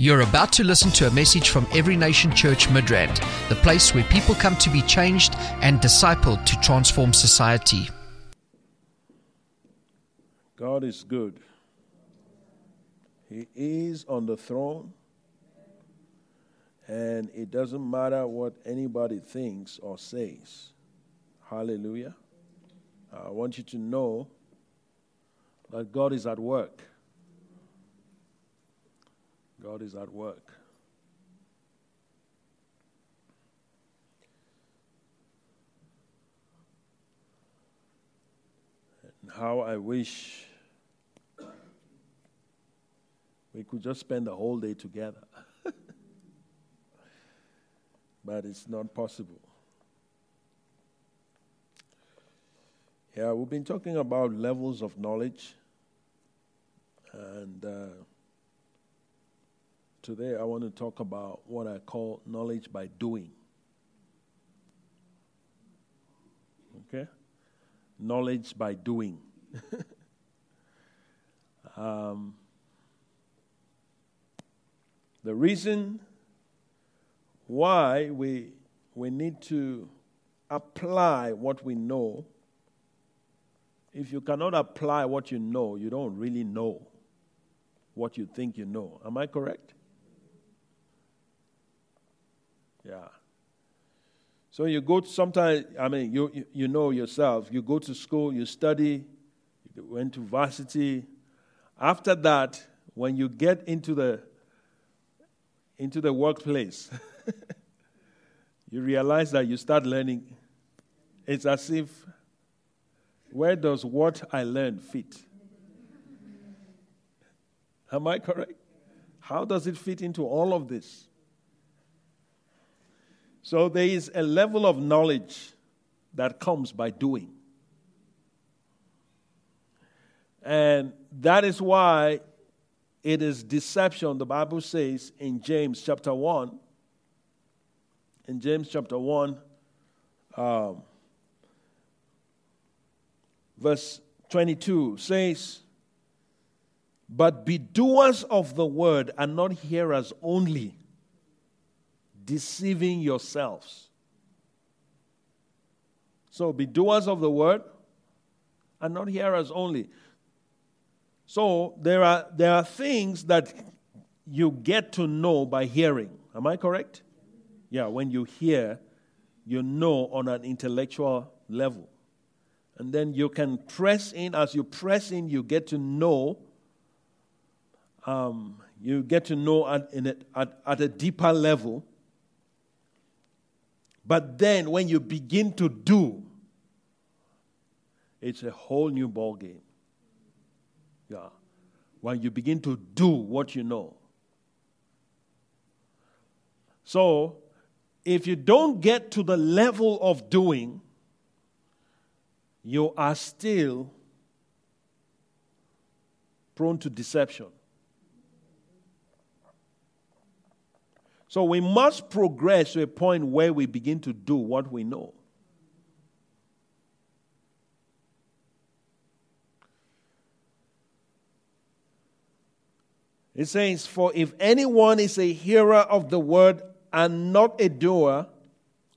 You're about to listen to a message from Every Nation Church Midrand, the place where people come to be changed and discipled to transform society. God is good. He is on the throne, and it doesn't matter what anybody thinks or says. Hallelujah. I want you to know that God is at work. God is at work. And how I wish we could just spend the whole day together. but it's not possible. Yeah, we've been talking about levels of knowledge. And uh, today I want to talk about what I call knowledge by doing. Okay? Knowledge by doing. um, the reason why we, we need to apply what we know, if you cannot apply what you know, you don't really know what you think you know. Am I correct? Yeah. So you go to sometimes, I mean, you, you, you know yourself, you go to school, you study, you went to varsity. After that, when you get into the into the workplace, you realize that you start learning. It's as if, where does what I learned fit? Am I correct? How does it fit into all of this? So there is a level of knowledge that comes by doing. And that is why it is deception, the Bible says in James chapter 1. In James chapter 1, um, verse 22 says, But be doers of the word and not hearers only, deceiving yourselves. So be doers of the word and not hearers only. So there are, there are things that you get to know by hearing. Am I correct? Yeah, when you hear, you know on an intellectual level. And then you can press in. As you press in, you get to know. Um, you get to know at, a, at, at a deeper level. But then when you begin to do, it's a whole new ball game. Yeah. When you begin to do what you know. So, if you don't get to the level of doing, you are still prone to deception. So we must progress to a point where we begin to do what we know. It says, For if anyone is a hearer of the word and not a doer,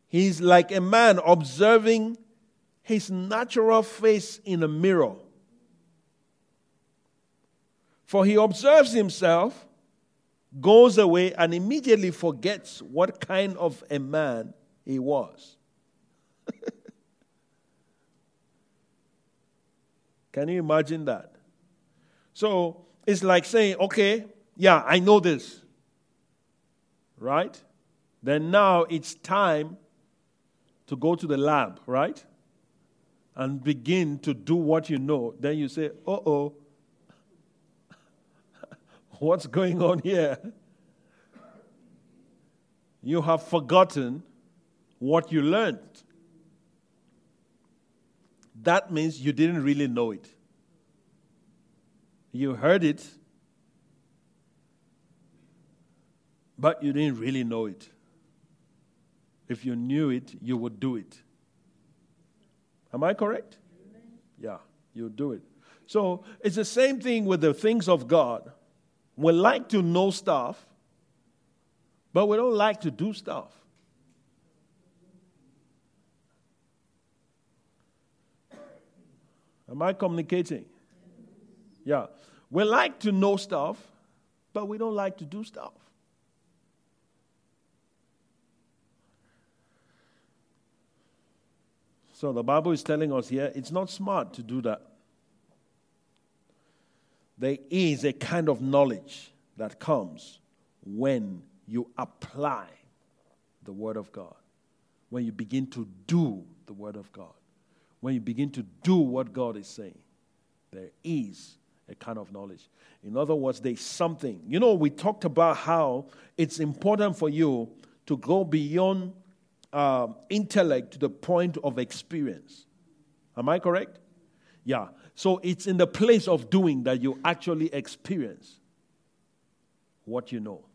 he is like a man observing his natural face in a mirror. For he observes himself, goes away, and immediately forgets what kind of a man he was. Can you imagine that? So, it's like saying, okay, yeah, I know this. Right? Then now it's time to go to the lab, right? And begin to do what you know. Then you say, uh oh, what's going on here? You have forgotten what you learned. That means you didn't really know it. You heard it, but you didn't really know it. If you knew it, you would do it. Am I correct? Yeah, you do it. So it's the same thing with the things of God. We like to know stuff, but we don't like to do stuff. Am I communicating? Yeah. We like to know stuff, but we don't like to do stuff. So the Bible is telling us here it's not smart to do that. There is a kind of knowledge that comes when you apply the Word of God, when you begin to do the Word of God, when you begin to do what God is saying. There is a kind of knowledge. In other words, there's something. You know, we talked about how it's important for you to go beyond uh, intellect to the point of experience. Am I correct? Yeah. So it's in the place of doing that you actually experience what you know.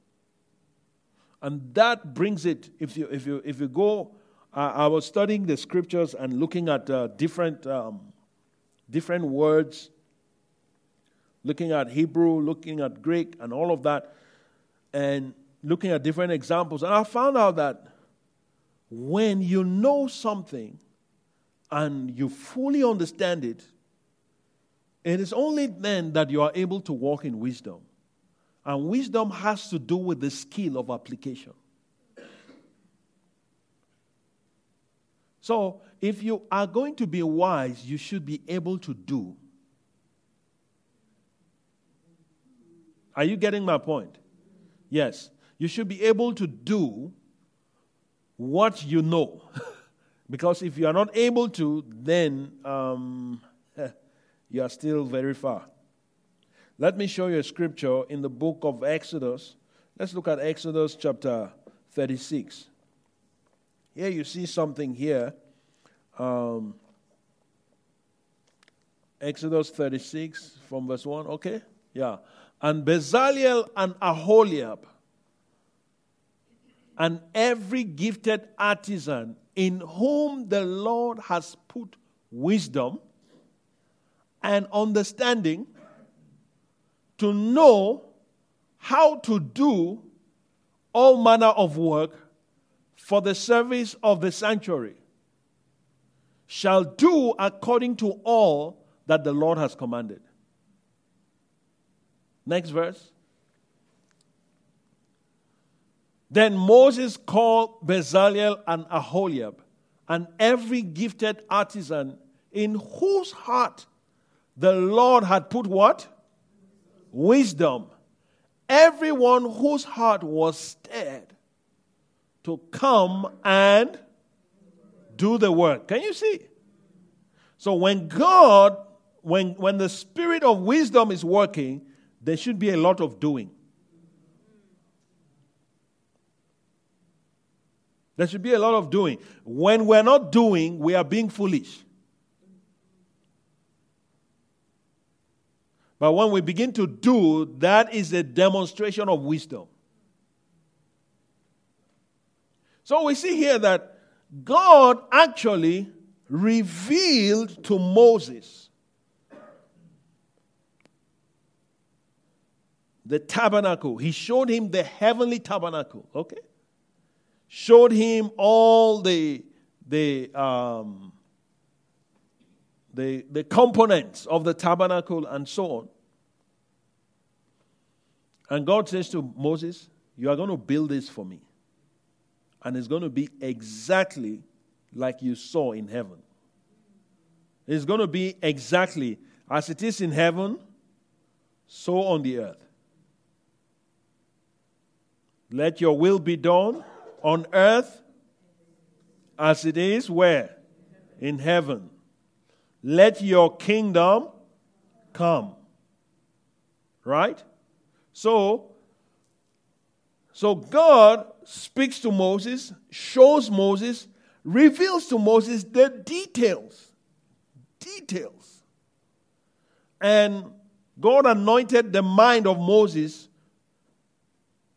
And that brings it, if you, if you, if you go, uh, I was studying the scriptures and looking at uh, different, um, different words looking at Hebrew, looking at Greek, and all of that, and looking at different examples. And I found out that when you know something and you fully understand it, it is only then that you are able to walk in wisdom. And wisdom has to do with the skill of application. So, if you are going to be wise, you should be able to do Are you getting my point? Yes. You should be able to do what you know. because if you are not able to, then um, you are still very far. Let me show you a scripture in the book of Exodus. Let's look at Exodus chapter 36. Here you see something here. Um, Exodus 36 from verse 1. Okay? Yeah and Bezalel and Aholiab, and every gifted artisan in whom the Lord has put wisdom and understanding to know how to do all manner of work for the service of the sanctuary, shall do according to all that the Lord has commanded. Next verse. Then Moses called Bezalel and Aholiab and every gifted artisan in whose heart the Lord had put what? Wisdom. Everyone whose heart was stirred to come and do the work. Can you see? So when God, when, when the spirit of wisdom is working, there should be a lot of doing. There should be a lot of doing. When we're not doing, we are being foolish. But when we begin to do, that is a demonstration of wisdom. So we see here that God actually revealed to Moses the tabernacle. He showed him the heavenly tabernacle. Okay? Showed him all the the um, the, the components of the tabernacle and so on. And God says to Moses, You are going to build this for me. And it's going to be exactly like you saw in heaven. It's going to be exactly as it is in heaven, so on the earth. Let your will be done on earth as it is where? In heaven. Let your kingdom come. Right? So, so God speaks to Moses, shows Moses, reveals to Moses the details. Details. And God anointed the mind of Moses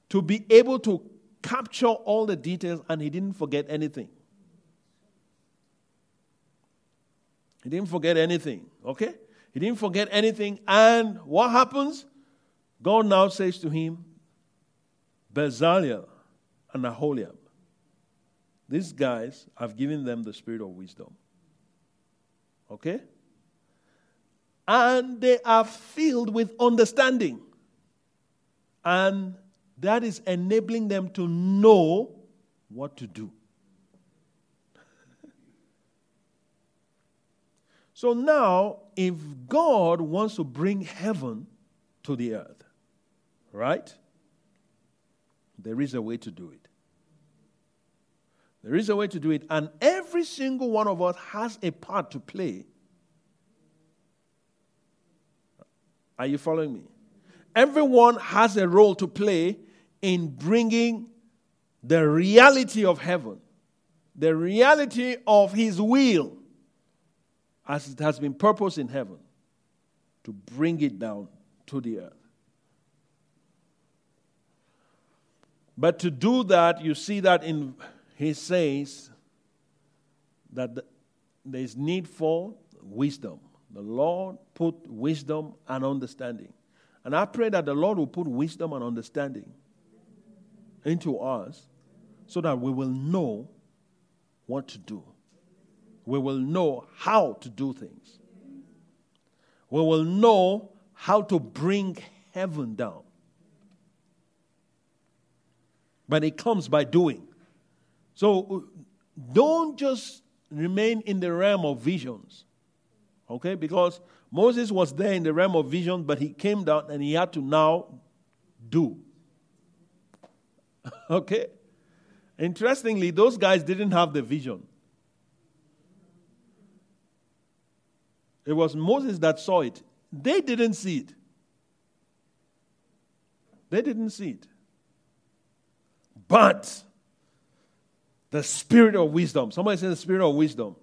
to be able to capture all the details, and he didn't forget anything. He didn't forget anything, okay? He didn't forget anything. And what happens? God now says to him, Bezalel, and Aholiab. These guys, I've given them the spirit of wisdom. Okay? And they are filled with understanding. And that is enabling them to know what to do. so now, if God wants to bring heaven to the earth, right? There is a way to do it. There is a way to do it, and every single one of us has a part to play. Are you following me? Everyone has a role to play in bringing the reality of heaven, the reality of His will, as it has been purposed in heaven, to bring it down to the earth. But to do that, you see that in he says that there is need for wisdom. The Lord put wisdom and understanding. And I pray that the Lord will put wisdom and understanding into us so that we will know what to do. We will know how to do things. We will know how to bring heaven down. But it comes by doing. So uh, don't just remain in the realm of visions. Okay? Because Moses was there in the realm of vision, but he came down and he had to now do. okay? Interestingly, those guys didn't have the vision. It was Moses that saw it. They didn't see it. They didn't see it. But the spirit of wisdom. Somebody say the spirit of wisdom.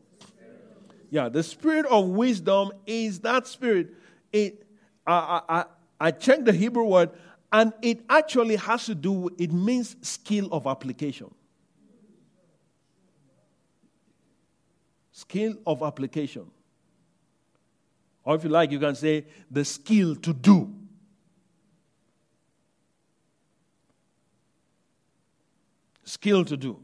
Yeah, the spirit of wisdom is that spirit. It, I, I, I checked the Hebrew word, and it actually has to do, it means skill of application. Skill of application. Or if you like, you can say the skill to do. Skill to do.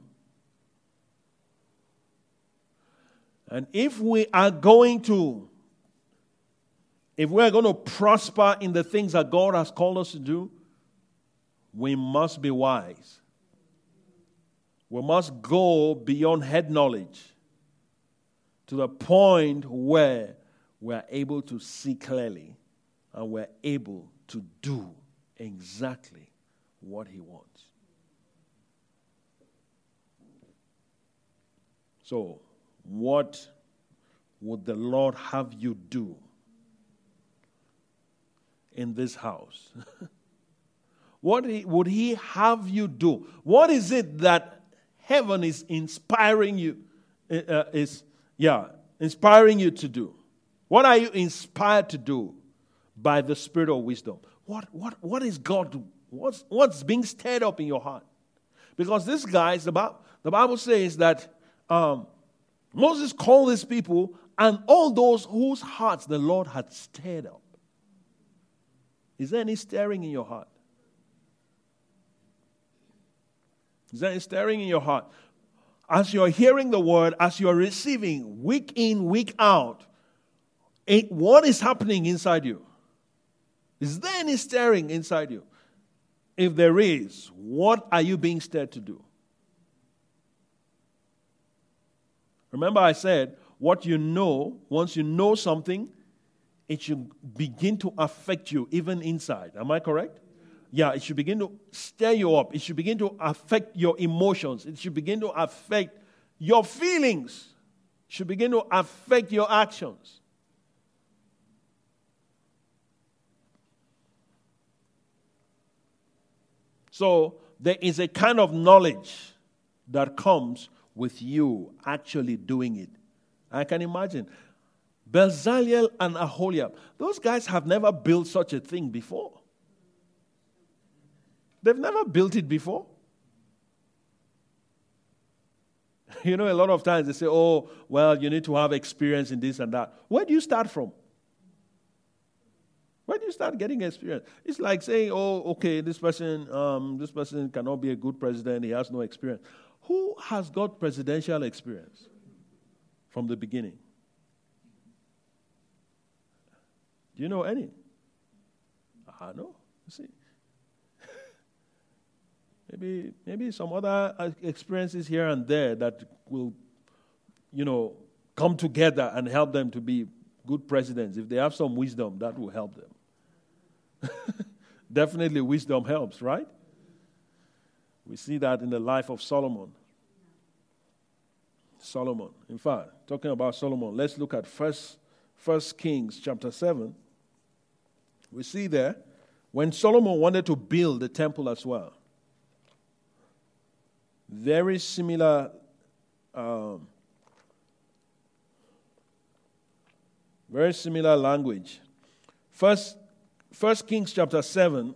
And if we are going to, if we are going to prosper in the things that God has called us to do, we must be wise. We must go beyond head knowledge to the point where we are able to see clearly and we're able to do exactly what He wants. So, what would the Lord have you do in this house? what would He have you do? What is it that heaven is inspiring you? Uh, is yeah, inspiring you to do. What are you inspired to do by the Spirit of wisdom? What what what is God? What's what's being stirred up in your heart? Because this guy, the Bible, the Bible says that um, Moses called his people and all those whose hearts the Lord had stirred up. Is there any stirring in your heart? Is there any stirring in your heart? As you're hearing the word, as you're receiving week in, week out, it, what is happening inside you? Is there any stirring inside you? If there is, what are you being stirred to do? Remember, I said, what you know, once you know something, it should begin to affect you even inside. Am I correct? Yeah, it should begin to stir you up. It should begin to affect your emotions. It should begin to affect your feelings. It should begin to affect your actions. So there is a kind of knowledge that comes with you actually doing it. I can imagine. Bezalel and Aholiab, those guys have never built such a thing before. They've never built it before. You know, a lot of times they say, oh, well, you need to have experience in this and that. Where do you start from? When you start getting experience, it's like saying, "Oh, okay, this person, um, this person cannot be a good president. He has no experience." Who has got presidential experience from the beginning? Do you know any? I know. See, maybe maybe some other uh, experiences here and there that will, you know, come together and help them to be good presidents. If they have some wisdom, that will help them. Definitely, wisdom helps, right? We see that in the life of Solomon. Solomon. In fact, talking about Solomon, let's look at First, First Kings chapter 7. We see there when Solomon wanted to build the temple as well. Very similar um, Very similar language. First, First Kings chapter 7,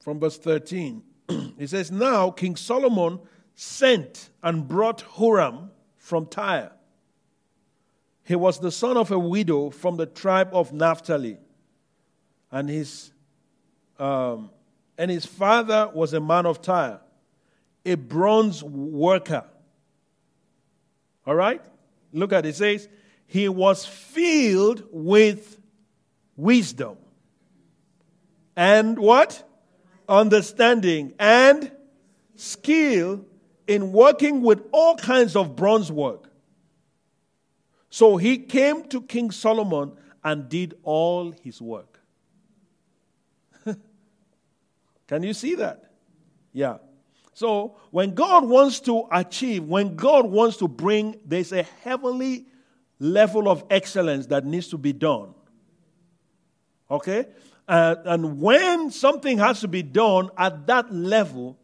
from verse 13. he says, Now King Solomon sent and brought Huram from Tyre. He was the son of a widow from the tribe of Naphtali. And his, um, and his father was a man of Tyre, a bronze worker. All right? Look at it. It says, He was filled with wisdom. And what? Understanding and skill in working with all kinds of bronze work. So he came to King Solomon and did all his work. Can you see that? Yeah. So when God wants to achieve, when God wants to bring, there's a heavenly level of excellence that needs to be done. Okay? Uh, and when something has to be done at that level,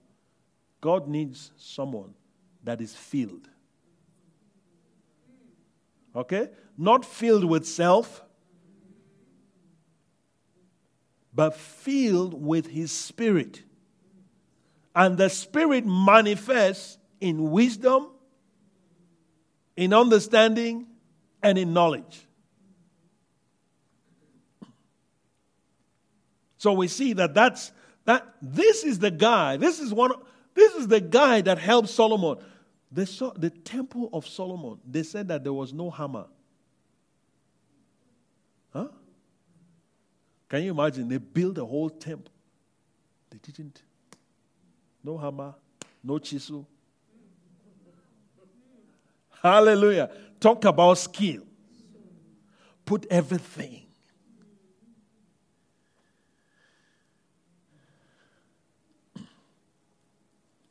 God needs someone that is filled. Okay? Not filled with self, but filled with His Spirit. And the Spirit manifests in wisdom, in understanding, and in knowledge. So we see that that's that this is the guy. This is one this is the guy that helped Solomon. Saw the temple of Solomon. They said that there was no hammer. Huh? Can you imagine? They built a whole temple. They didn't no hammer, no chisel. Hallelujah. Talk about skill. Put everything.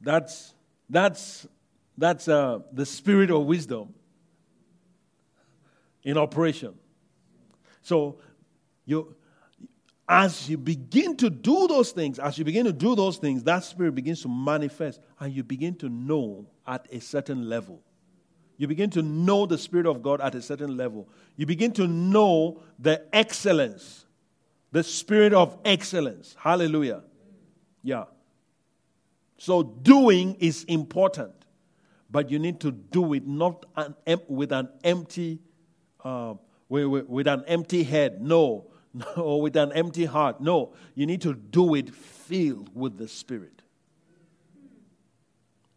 That's that's that's uh, the spirit of wisdom in operation. So you as you begin to do those things, as you begin to do those things, that spirit begins to manifest and you begin to know at a certain level. You begin to know the Spirit of God at a certain level. You begin to know the excellence, the Spirit of excellence. Hallelujah. Yeah. So, doing is important, but you need to do it not an, with an empty, uh, with, with an empty head. No, or with an empty heart. No, you need to do it filled with the Spirit.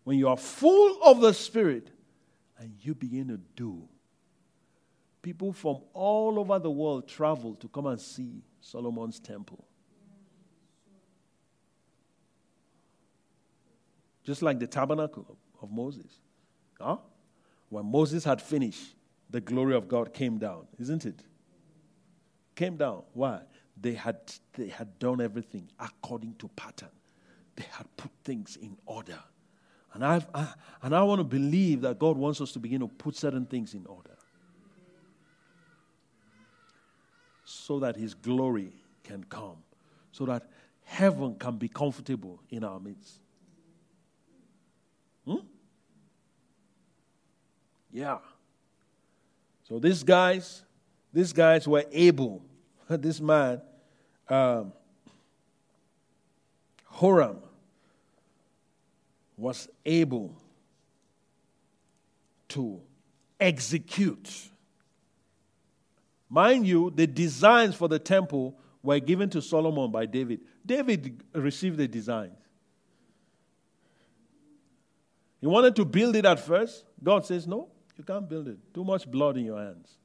When you are full of the Spirit and you begin to do, people from all over the world travel to come and see Solomon's temple. Just like the tabernacle of Moses. Huh? When Moses had finished, the glory of God came down, isn't it? came down. Why? They had, they had done everything according to pattern. They had put things in order. And, I've, I, and I want to believe that God wants us to begin to put certain things in order so that His glory can come, so that heaven can be comfortable in our midst. Hmm? Yeah. So these guys, these guys were able this man, um, Huram, was able to execute Mind you, the designs for the temple were given to Solomon by David. David received the designs. He wanted to build it at first. God says, No, you can't build it. Too much blood in your hands.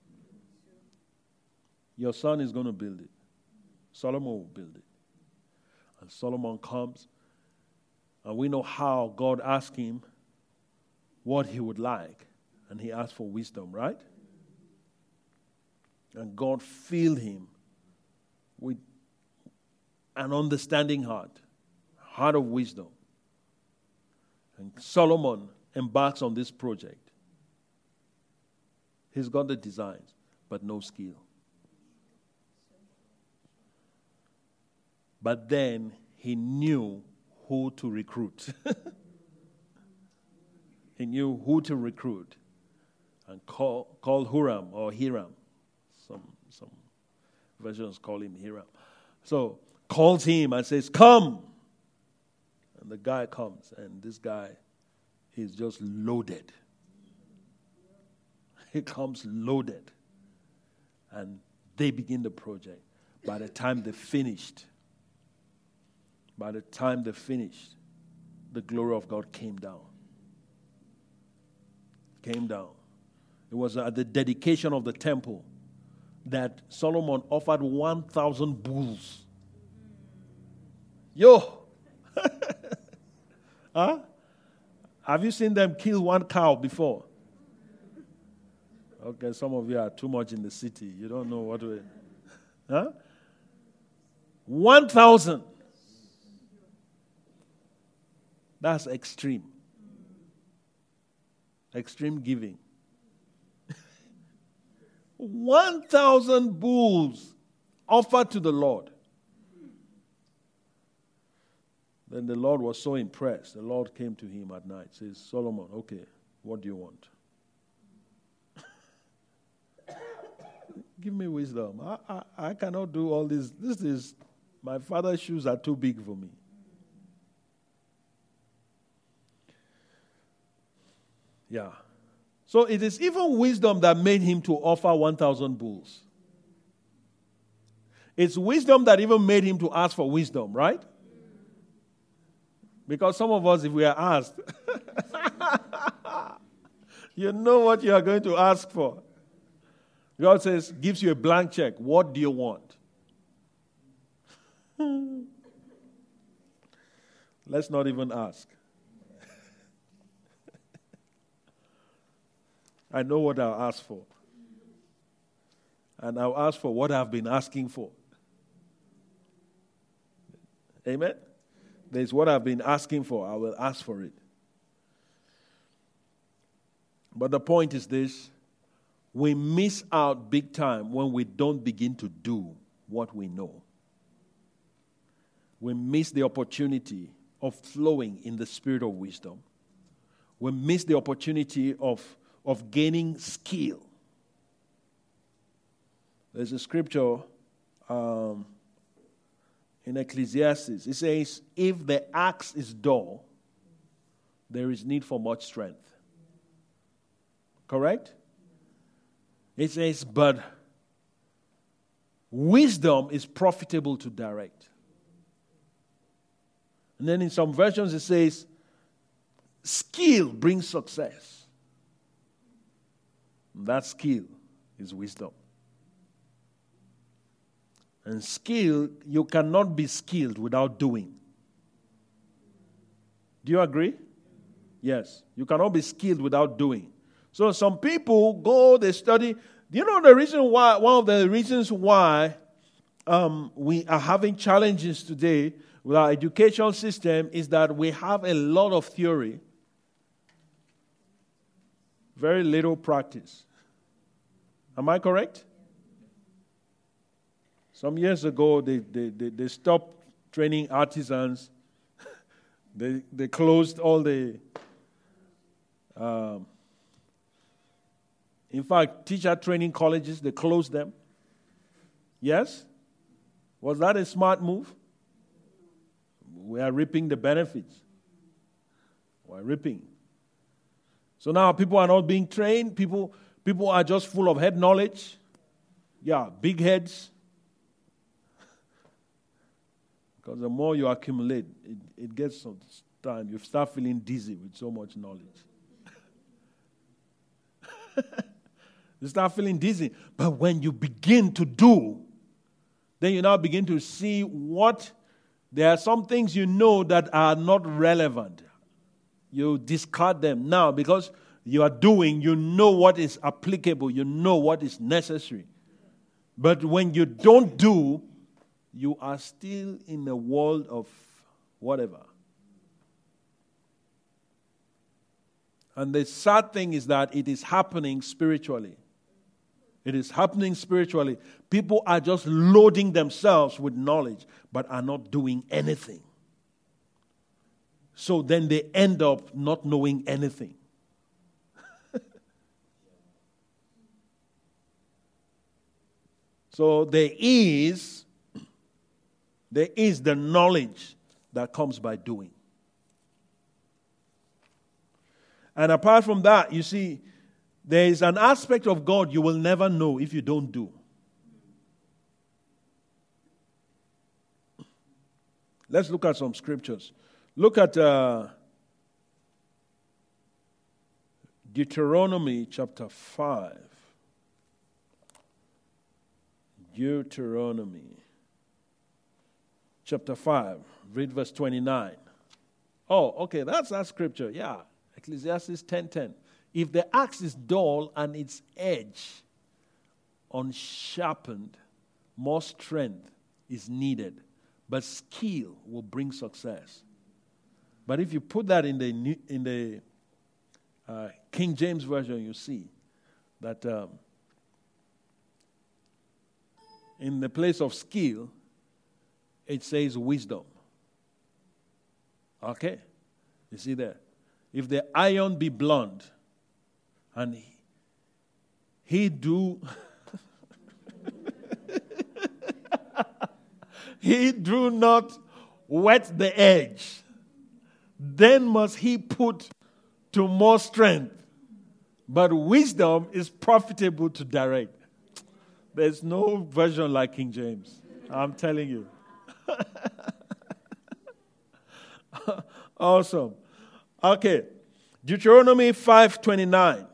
Your son is going to build it. Solomon will build it. And Solomon comes, and we know how God asked him what he would like. And he asked for wisdom, right? And God filled him with an understanding heart, heart of wisdom. And Solomon embarks on this project. He's got the designs, but no skill. But then he knew who to recruit. he knew who to recruit and call, call Huram or Hiram. Some, some versions call him Hiram. So calls him and says, Come. And the guy comes, and this guy is just loaded. He comes loaded. And they begin the project. By the time they finished, by the time they finished, the glory of God came down. Came down. It was at the dedication of the temple that Solomon offered 1,000 bulls. Yo! huh? Have you seen them kill one cow before? Okay, some of you are too much in the city. You don't know what to. Huh? 1,000. That's extreme. Extreme giving. 1,000 bulls offered to the Lord. Then the Lord was so impressed. The Lord came to him at night, says, Solomon, okay, what do you want? Give me wisdom. I, I, I cannot do all this. This is, my father's shoes are too big for me. Yeah. So it is even wisdom that made him to offer 1,000 bulls. It's wisdom that even made him to ask for wisdom, right? Because some of us, if we are asked, you know what you are going to ask for. God says, gives you a blank check. What do you want? Let's not even ask. I know what I'll ask for. And I'll ask for what I've been asking for. Amen? There's what I've been asking for. I will ask for it. But the point is this we miss out big time when we don't begin to do what we know. We miss the opportunity of flowing in the spirit of wisdom. We miss the opportunity of of gaining skill. There's a scripture um, in Ecclesiastes. It says, If the axe is dull, there is need for much strength. Correct? It says, But wisdom is profitable to direct. And then in some versions it says, Skill brings success. That skill is wisdom. And skill, you cannot be skilled without doing. Do you agree? Yes. You cannot be skilled without doing. So some people go, they study. Do you know the reason why? One of the reasons why um, we are having challenges today with our education system is that we have a lot of theory very little practice. Am I correct? Some years ago, they, they, they, they stopped training artisans. they, they closed all the. Um, in fact, teacher training colleges, they closed them. Yes? Was that a smart move? We are reaping the benefits. We're reaping. So now people are not being trained. People, people are just full of head knowledge. yeah, big heads. because the more you accumulate, it, it gets some time. You start feeling dizzy with so much knowledge. you start feeling dizzy. But when you begin to do, then you now begin to see what there are some things you know that are not relevant. You discard them now because you are doing, you know what is applicable, you know what is necessary. But when you don't do, you are still in a world of whatever. And the sad thing is that it is happening spiritually. It is happening spiritually. People are just loading themselves with knowledge, but are not doing anything. So then they end up not knowing anything. so there is there is the knowledge that comes by doing. And apart from that, you see, there is an aspect of God you will never know if you don't do. Let's look at some scriptures. Look at uh, Deuteronomy chapter 5. Deuteronomy chapter 5, read verse 29. Oh, okay, that's that scripture. Yeah. Ecclesiastes 10:10. If the axe is dull and its edge unsharpened, more strength is needed, but skill will bring success. But if you put that in the in the uh, King James version, you see that um, in the place of skill, it says wisdom. Okay, you see there. If the iron be blunt, and he, do he do not wet the edge, then must he put to more strength. But wisdom is profitable to direct. There's no version like King James. I'm telling you. awesome. Okay. Deuteronomy 529.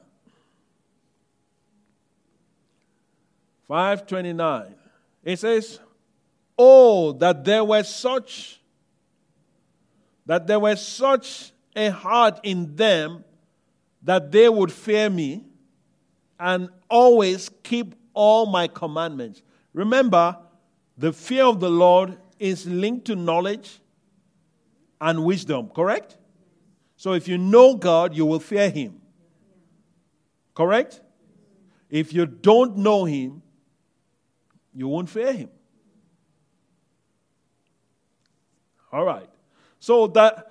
529. It says, Oh, that there were such, that there was such a heart in them that they would fear me and always keep all my commandments. Remember, the fear of the Lord is linked to knowledge and wisdom, correct? So if you know God, you will fear Him. Correct? If you don't know Him, you won't fear Him. All right. So that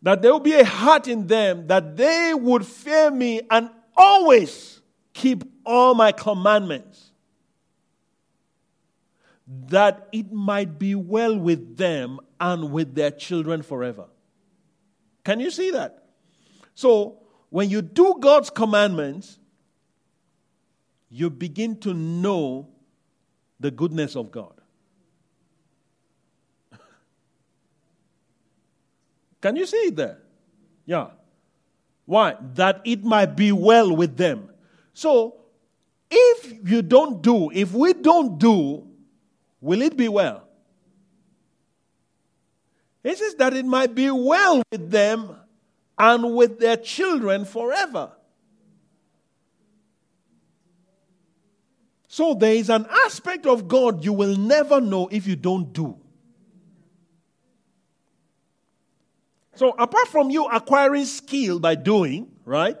that there will be a heart in them that they would fear me and always keep all my commandments that it might be well with them and with their children forever. Can you see that? So, when you do God's commandments, you begin to know the goodness of God. Can you see it there? Yeah. Why? That it might be well with them. So, if you don't do, if we don't do, Will it be well? He says that it might be well with them and with their children forever. So there is an aspect of God you will never know if you don't do. So, apart from you acquiring skill by doing, right,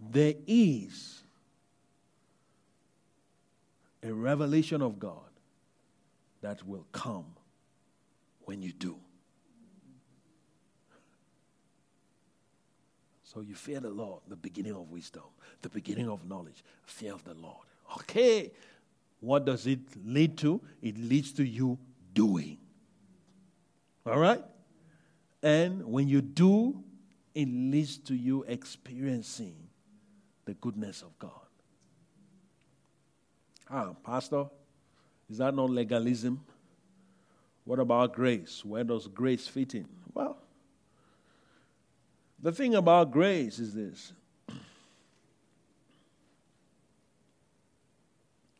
there is a revelation of God that will come when you do. So you fear the Lord, the beginning of wisdom, the beginning of knowledge, fear of the Lord. Okay. What does it lead to? It leads to you doing. All right? And when you do, it leads to you experiencing the goodness of God. Ah, Pastor, is that not legalism? What about grace? Where does grace fit in? Well, the thing about grace is this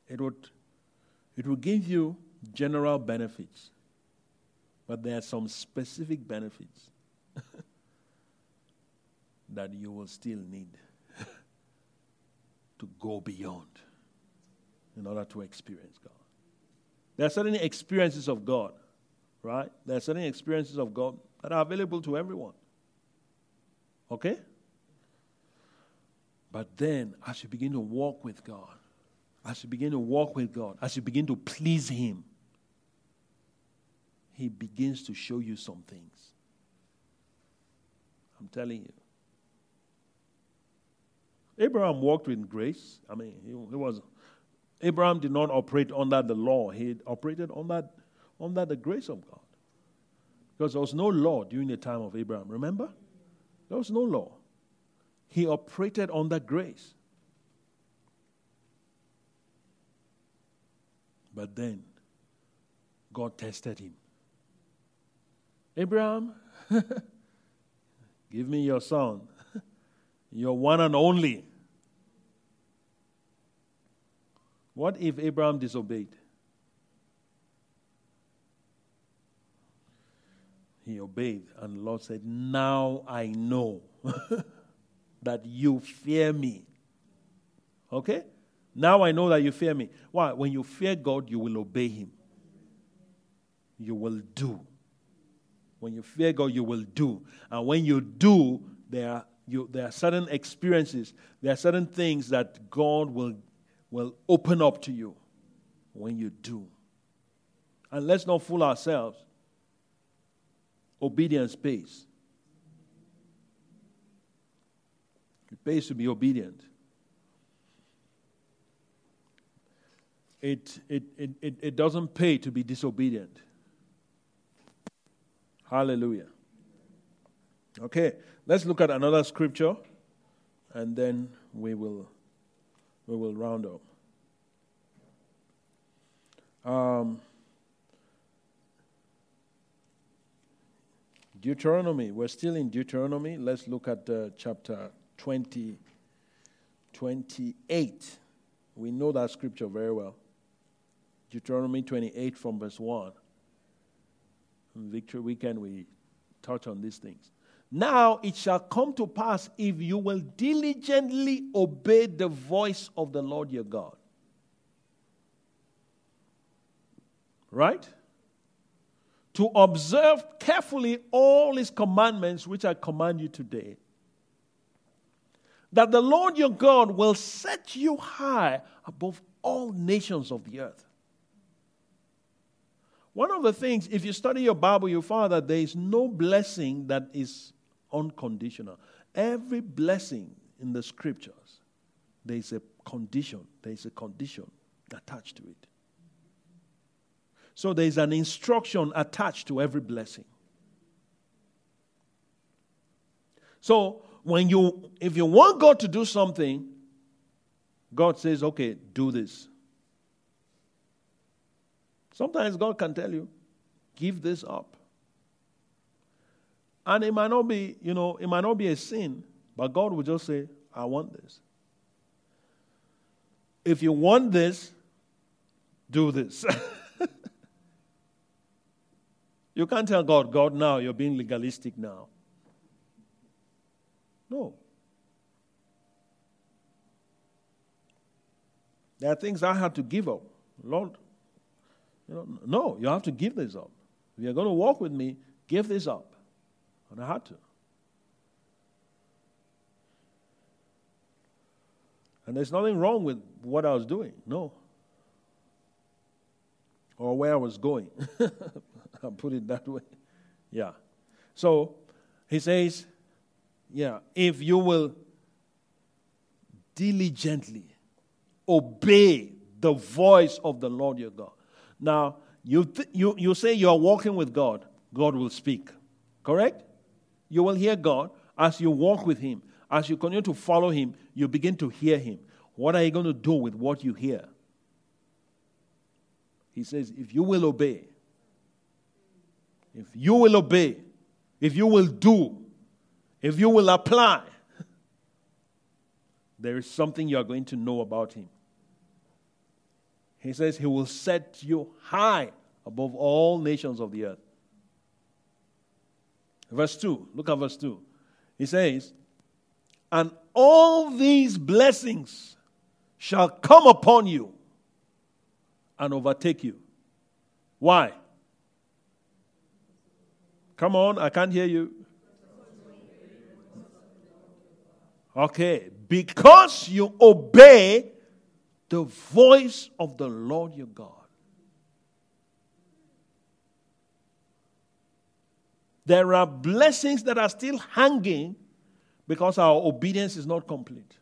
it would, it would give you general benefits, but there are some specific benefits that you will still need to go beyond in order to experience God. There are certain experiences of God, right? There are certain experiences of God that are available to everyone. Okay? But then, as you begin to walk with God, as you begin to walk with God, as you begin to please Him, He begins to show you some things. I'm telling you. Abraham walked with grace. I mean, he, he was Abraham did not operate under the law. He operated under, under the grace of God. Because there was no law during the time of Abraham. Remember? There was no law. He operated under grace. But then, God tested him. Abraham, give me your son, your one and only. What if Abraham disobeyed? He obeyed, and the Lord said, Now I know that you fear me. Okay? Now I know that you fear me. Why? When you fear God, you will obey Him. You will do. When you fear God, you will do. And when you do, there are, you, there are certain experiences, there are certain things that God will will open up to you when you do. And let's not fool ourselves. Obedience pays. It pays to be obedient. It, it, it, it, doesn't pay to be disobedient. Hallelujah. Okay, let's look at another scripture and then we will we will round up. Um, Deuteronomy. We're still in Deuteronomy. Let's look at uh, chapter 20, 28. We know that scripture very well. Deuteronomy 28 from verse 1. On Victory Weekend, we touch on these things. Now it shall come to pass if you will diligently obey the voice of the Lord your God. Right? To observe carefully all his commandments which I command you today. That the Lord your God will set you high above all nations of the earth. One of the things, if you study your Bible, you find that there is no blessing that is unconditional. Every blessing in the scriptures, there is a condition. There is a condition attached to it. So there is an instruction attached to every blessing. So when you if you want God to do something, God says, okay, do this. Sometimes God can tell you, give this up. And it might not be, you know, it might not be a sin, but God will just say, I want this. If you want this, do this. you can't tell God, God, now you're being legalistic now. No. There are things I had to give up. Lord, you know, no, you have to give this up. If you're going to walk with me, give this up. And I had to. And there's nothing wrong with what I was doing, no. Or where I was going. I'll put it that way. Yeah. So he says, yeah, if you will diligently obey the voice of the Lord your God. Now, you, th- you, you say you are walking with God, God will speak. Correct? You will hear God as you walk with Him. As you continue to follow Him, you begin to hear Him. What are you going to do with what you hear? He says, if you will obey, if you will obey, if you will do, if you will apply, there is something you are going to know about him. He says he will set you high above all nations of the earth. Verse 2, look at verse 2. He says, And all these blessings shall come upon you and overtake you. Why? Come on, I can't hear you. Okay, because you obey the voice of the Lord your God. There are blessings that are still hanging because our obedience is not complete.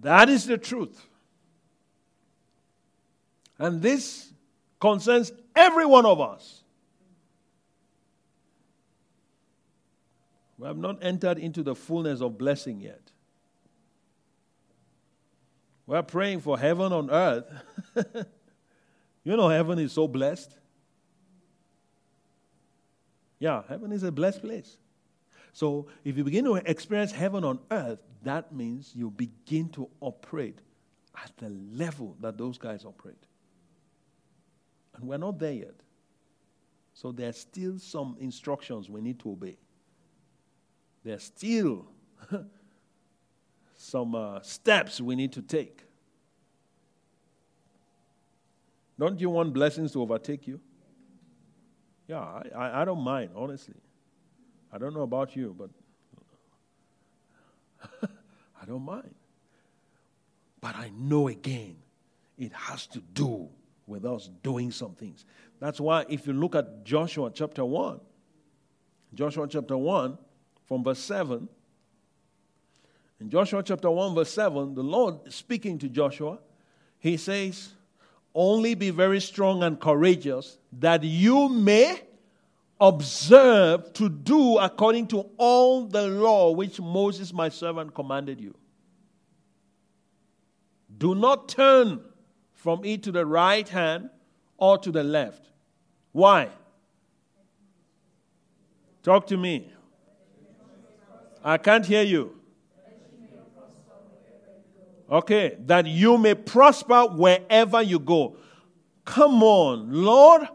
That is the truth. And this concerns every one of us. We have not entered into the fullness of blessing yet. We're praying for heaven on earth. you know, heaven is so blessed. Yeah, heaven is a blessed place. So, if you begin to experience heaven on earth, that means you begin to operate at the level that those guys operate. And we're not there yet. So, there are still some instructions we need to obey. There's still some uh, steps we need to take. Don't you want blessings to overtake you? Yeah, I, I, I don't mind, honestly. I don't know about you, but I don't mind. But I know again, it has to do with us doing some things. That's why if you look at Joshua chapter 1, Joshua chapter 1, from verse 7, in Joshua chapter 1, verse 7, the Lord speaking to Joshua, he says, Only be very strong and courageous, that you may observe to do according to all the law which Moses my servant commanded you. Do not turn from it to the right hand or to the left. Why? Talk to me. I can't hear you. Okay, that you may prosper wherever you go. Come on, Lord.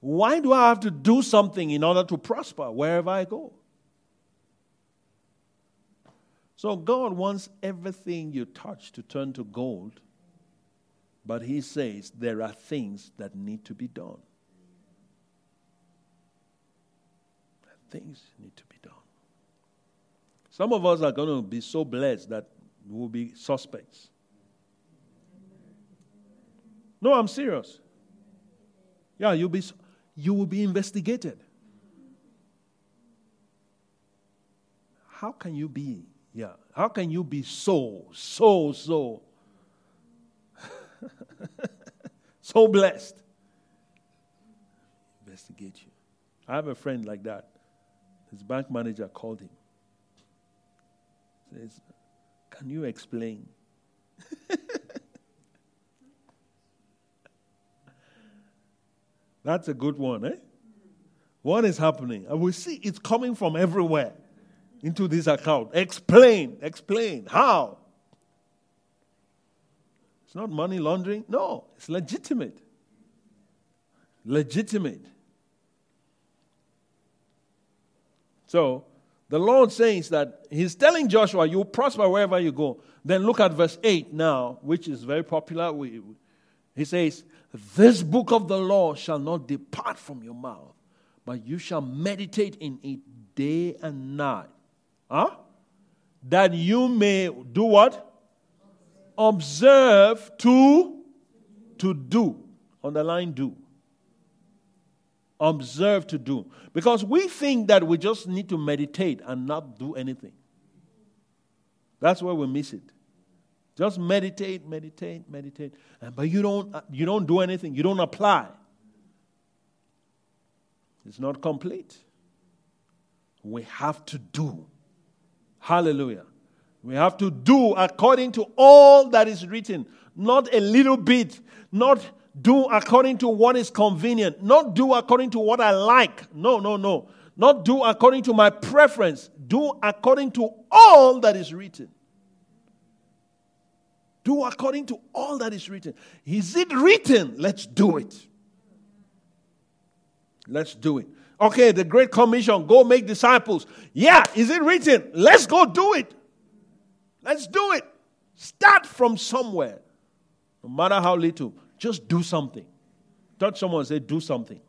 Why do I have to do something in order to prosper wherever I go? So, God wants everything you touch to turn to gold, but He says there are things that need to be done. Things need to be done. Some of us are going to be so blessed that will be suspects. No, I'm serious. Yeah, you'll be you will be investigated. How can you be? Yeah. How can you be so, so, so, so blessed? Investigate you. I have a friend like that. His bank manager called him. Says, Can you explain? That's a good one, eh? What is happening? And we see it's coming from everywhere into this account. Explain, explain. How? It's not money laundering. No, it's legitimate. Legitimate. So, the Lord says that He's telling Joshua, you prosper wherever you go. Then look at verse 8 now, which is very popular. He says, this book of the law shall not depart from your mouth, but you shall meditate in it day and night. Huh? That you may do what? Observe to to do. Underline do. Observe to do. Because we think that we just need to meditate and not do anything. That's where we miss it. Just meditate, meditate, meditate. But you don't, uh, you don't do anything, you don't apply. It's not complete. We have to do. Hallelujah. We have to do according to all that is written, not a little bit, not do according to what is convenient, not do according to what I like. No, no, no. Not do according to my preference. Do according to all that is written. Do according to all that is written. Is it written? Let's do it. Let's do it. Okay, the Great Commission go make disciples. Yeah, is it written? Let's go do it. Let's do it. Start from somewhere. No matter how little, just do something. Touch someone and say, do something.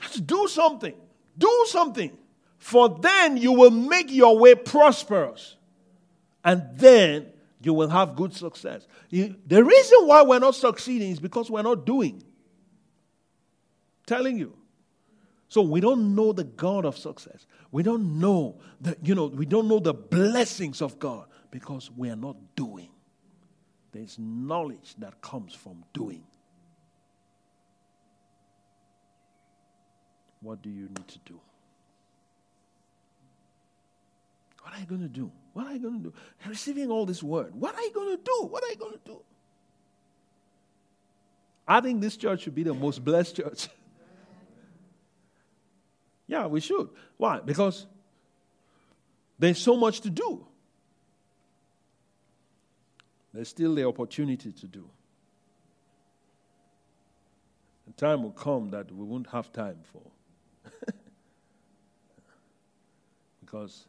Just do something. Do something. For then you will make your way prosperous. And then you will have good success. The reason why we're not succeeding is because we're not doing. Telling you. So we don't know the God of success. We don't know the, you know, we don't know the blessings of God because we are not doing. There's knowledge that comes from doing. What do you need to do? What are you going to do? What are you going to do? Receiving all this word. What are you going to do? What are you going to do? I think this church should be the most blessed church. yeah, we should. Why? Because there's so much to do. There's still the opportunity to do. The time will come that we won't have time for. because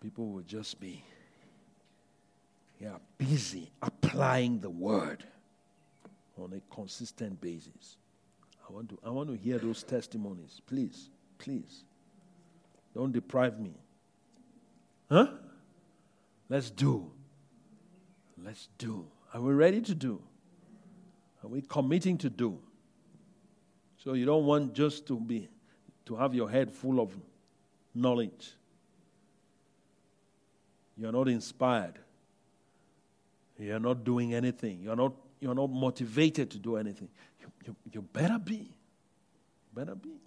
people will just be yeah, busy applying the word on a consistent basis. I want to, I want to hear those testimonies. Please, please. Don't deprive me. Huh? Let's do. Let's do. Are we ready to do? Are we committing to do? So you don't want just to be to have your head full of knowledge. You're not inspired. You're not doing anything. You're not, you're not motivated to do anything. You, you, you better be. Better be.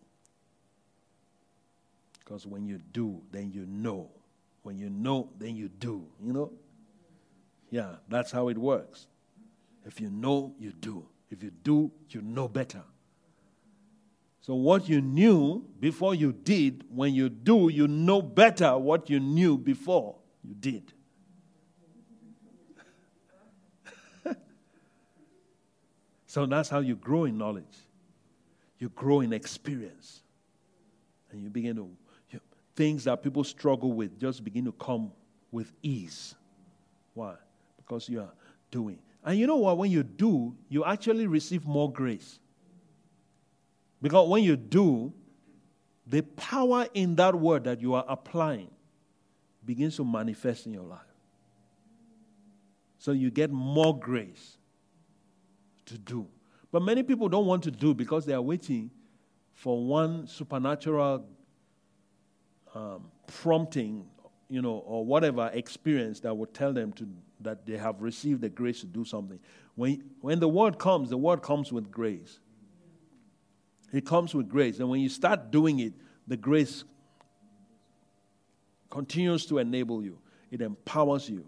Because when you do, then you know. When you know, then you do. You know? Yeah, that's how it works. If you know, you do. If you do, you know better. So, what you knew before you did, when you do, you know better what you knew before you did. so, that's how you grow in knowledge. You grow in experience. And you begin to, you, things that people struggle with just begin to come with ease. Why? Because you are doing. And you know what? When you do, you actually receive more grace. Because when you do, the power in that word that you are applying begins to manifest in your life. So you get more grace to do. But many people don't want to do because they are waiting for one supernatural um, prompting, you know, or whatever experience that would tell them to that they have received the grace to do something. When, when the word comes, the word comes with grace. It comes with grace. And when you start doing it, the grace continues to enable you, it empowers you,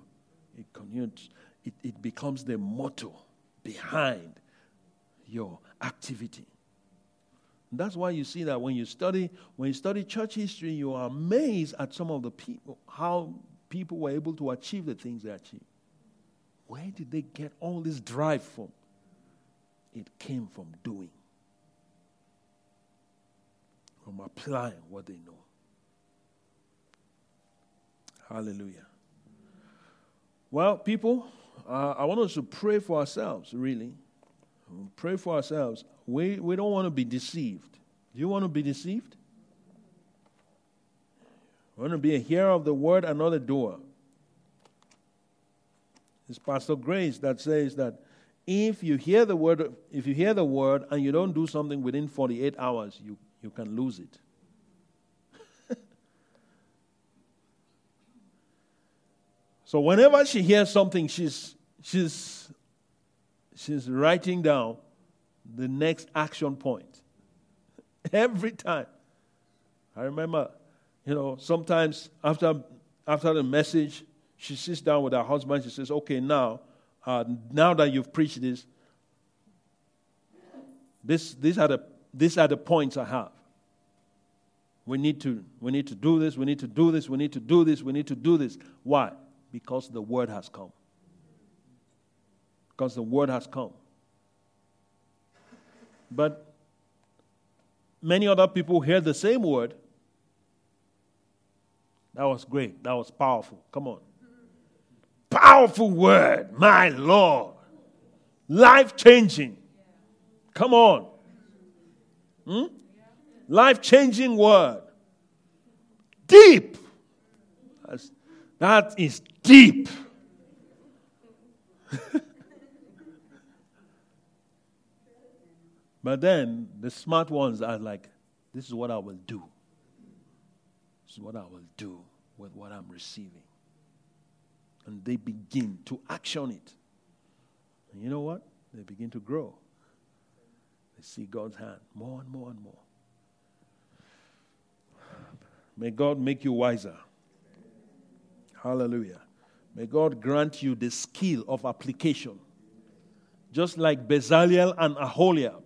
it, continues, it, it becomes the motto behind your activity. That's why you see that when you study when you study church history, you are amazed at some of the people how people were able to achieve the things they achieved. Where did they get all this drive from? It came from doing from applying what they know. Hallelujah. Well, people, uh, I want us to pray for ourselves, really. Pray for ourselves. We, we don't want to be deceived. Do you want to be deceived? We want to be a hearer of the word and not a doer. It's Pastor Grace that says that if you hear the word, if you hear the word and you don't do something within 48 hours, you you can lose it. so whenever she hears something, she's, she's, she's writing down the next action point. Every time. I remember You know, sometimes after, after the message, she sits down with her husband. She says, Okay, now, uh, now that you've preached this, this, these, are the, these are the points I have. We need, to, we need to do this, we need to do this, we need to do this, we need to do this. Why? Because the word has come. Because the word has come. But many other people hear the same word. That was great. That was powerful. Come on. Powerful word, my Lord. Life changing. Come on. Hmm? Life changing word. Deep. That's, that is deep. but then the smart ones are like, this is what I will do. This is what I will do with what I'm receiving. And they begin to action it. And you know what? They begin to grow. They see God's hand more and more and more. May God make you wiser. Hallelujah. May God grant you the skill of application. Just like Bezalel and Aholiab,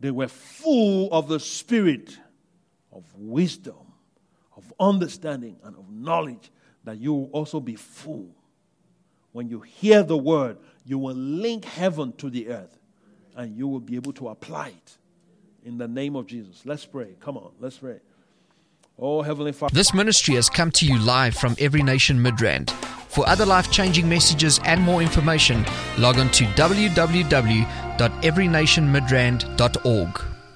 they were full of the spirit of wisdom, of understanding, and of knowledge, that you will also be full. When you hear the word, you will link heaven to the earth and you will be able to apply it in the name of Jesus. Let's pray. Come on, let's pray. Oh, Heavenly Father. This ministry has come to you live from Every Nation Midrand. For other life changing messages and more information, log on to www.everynationmidrand.org.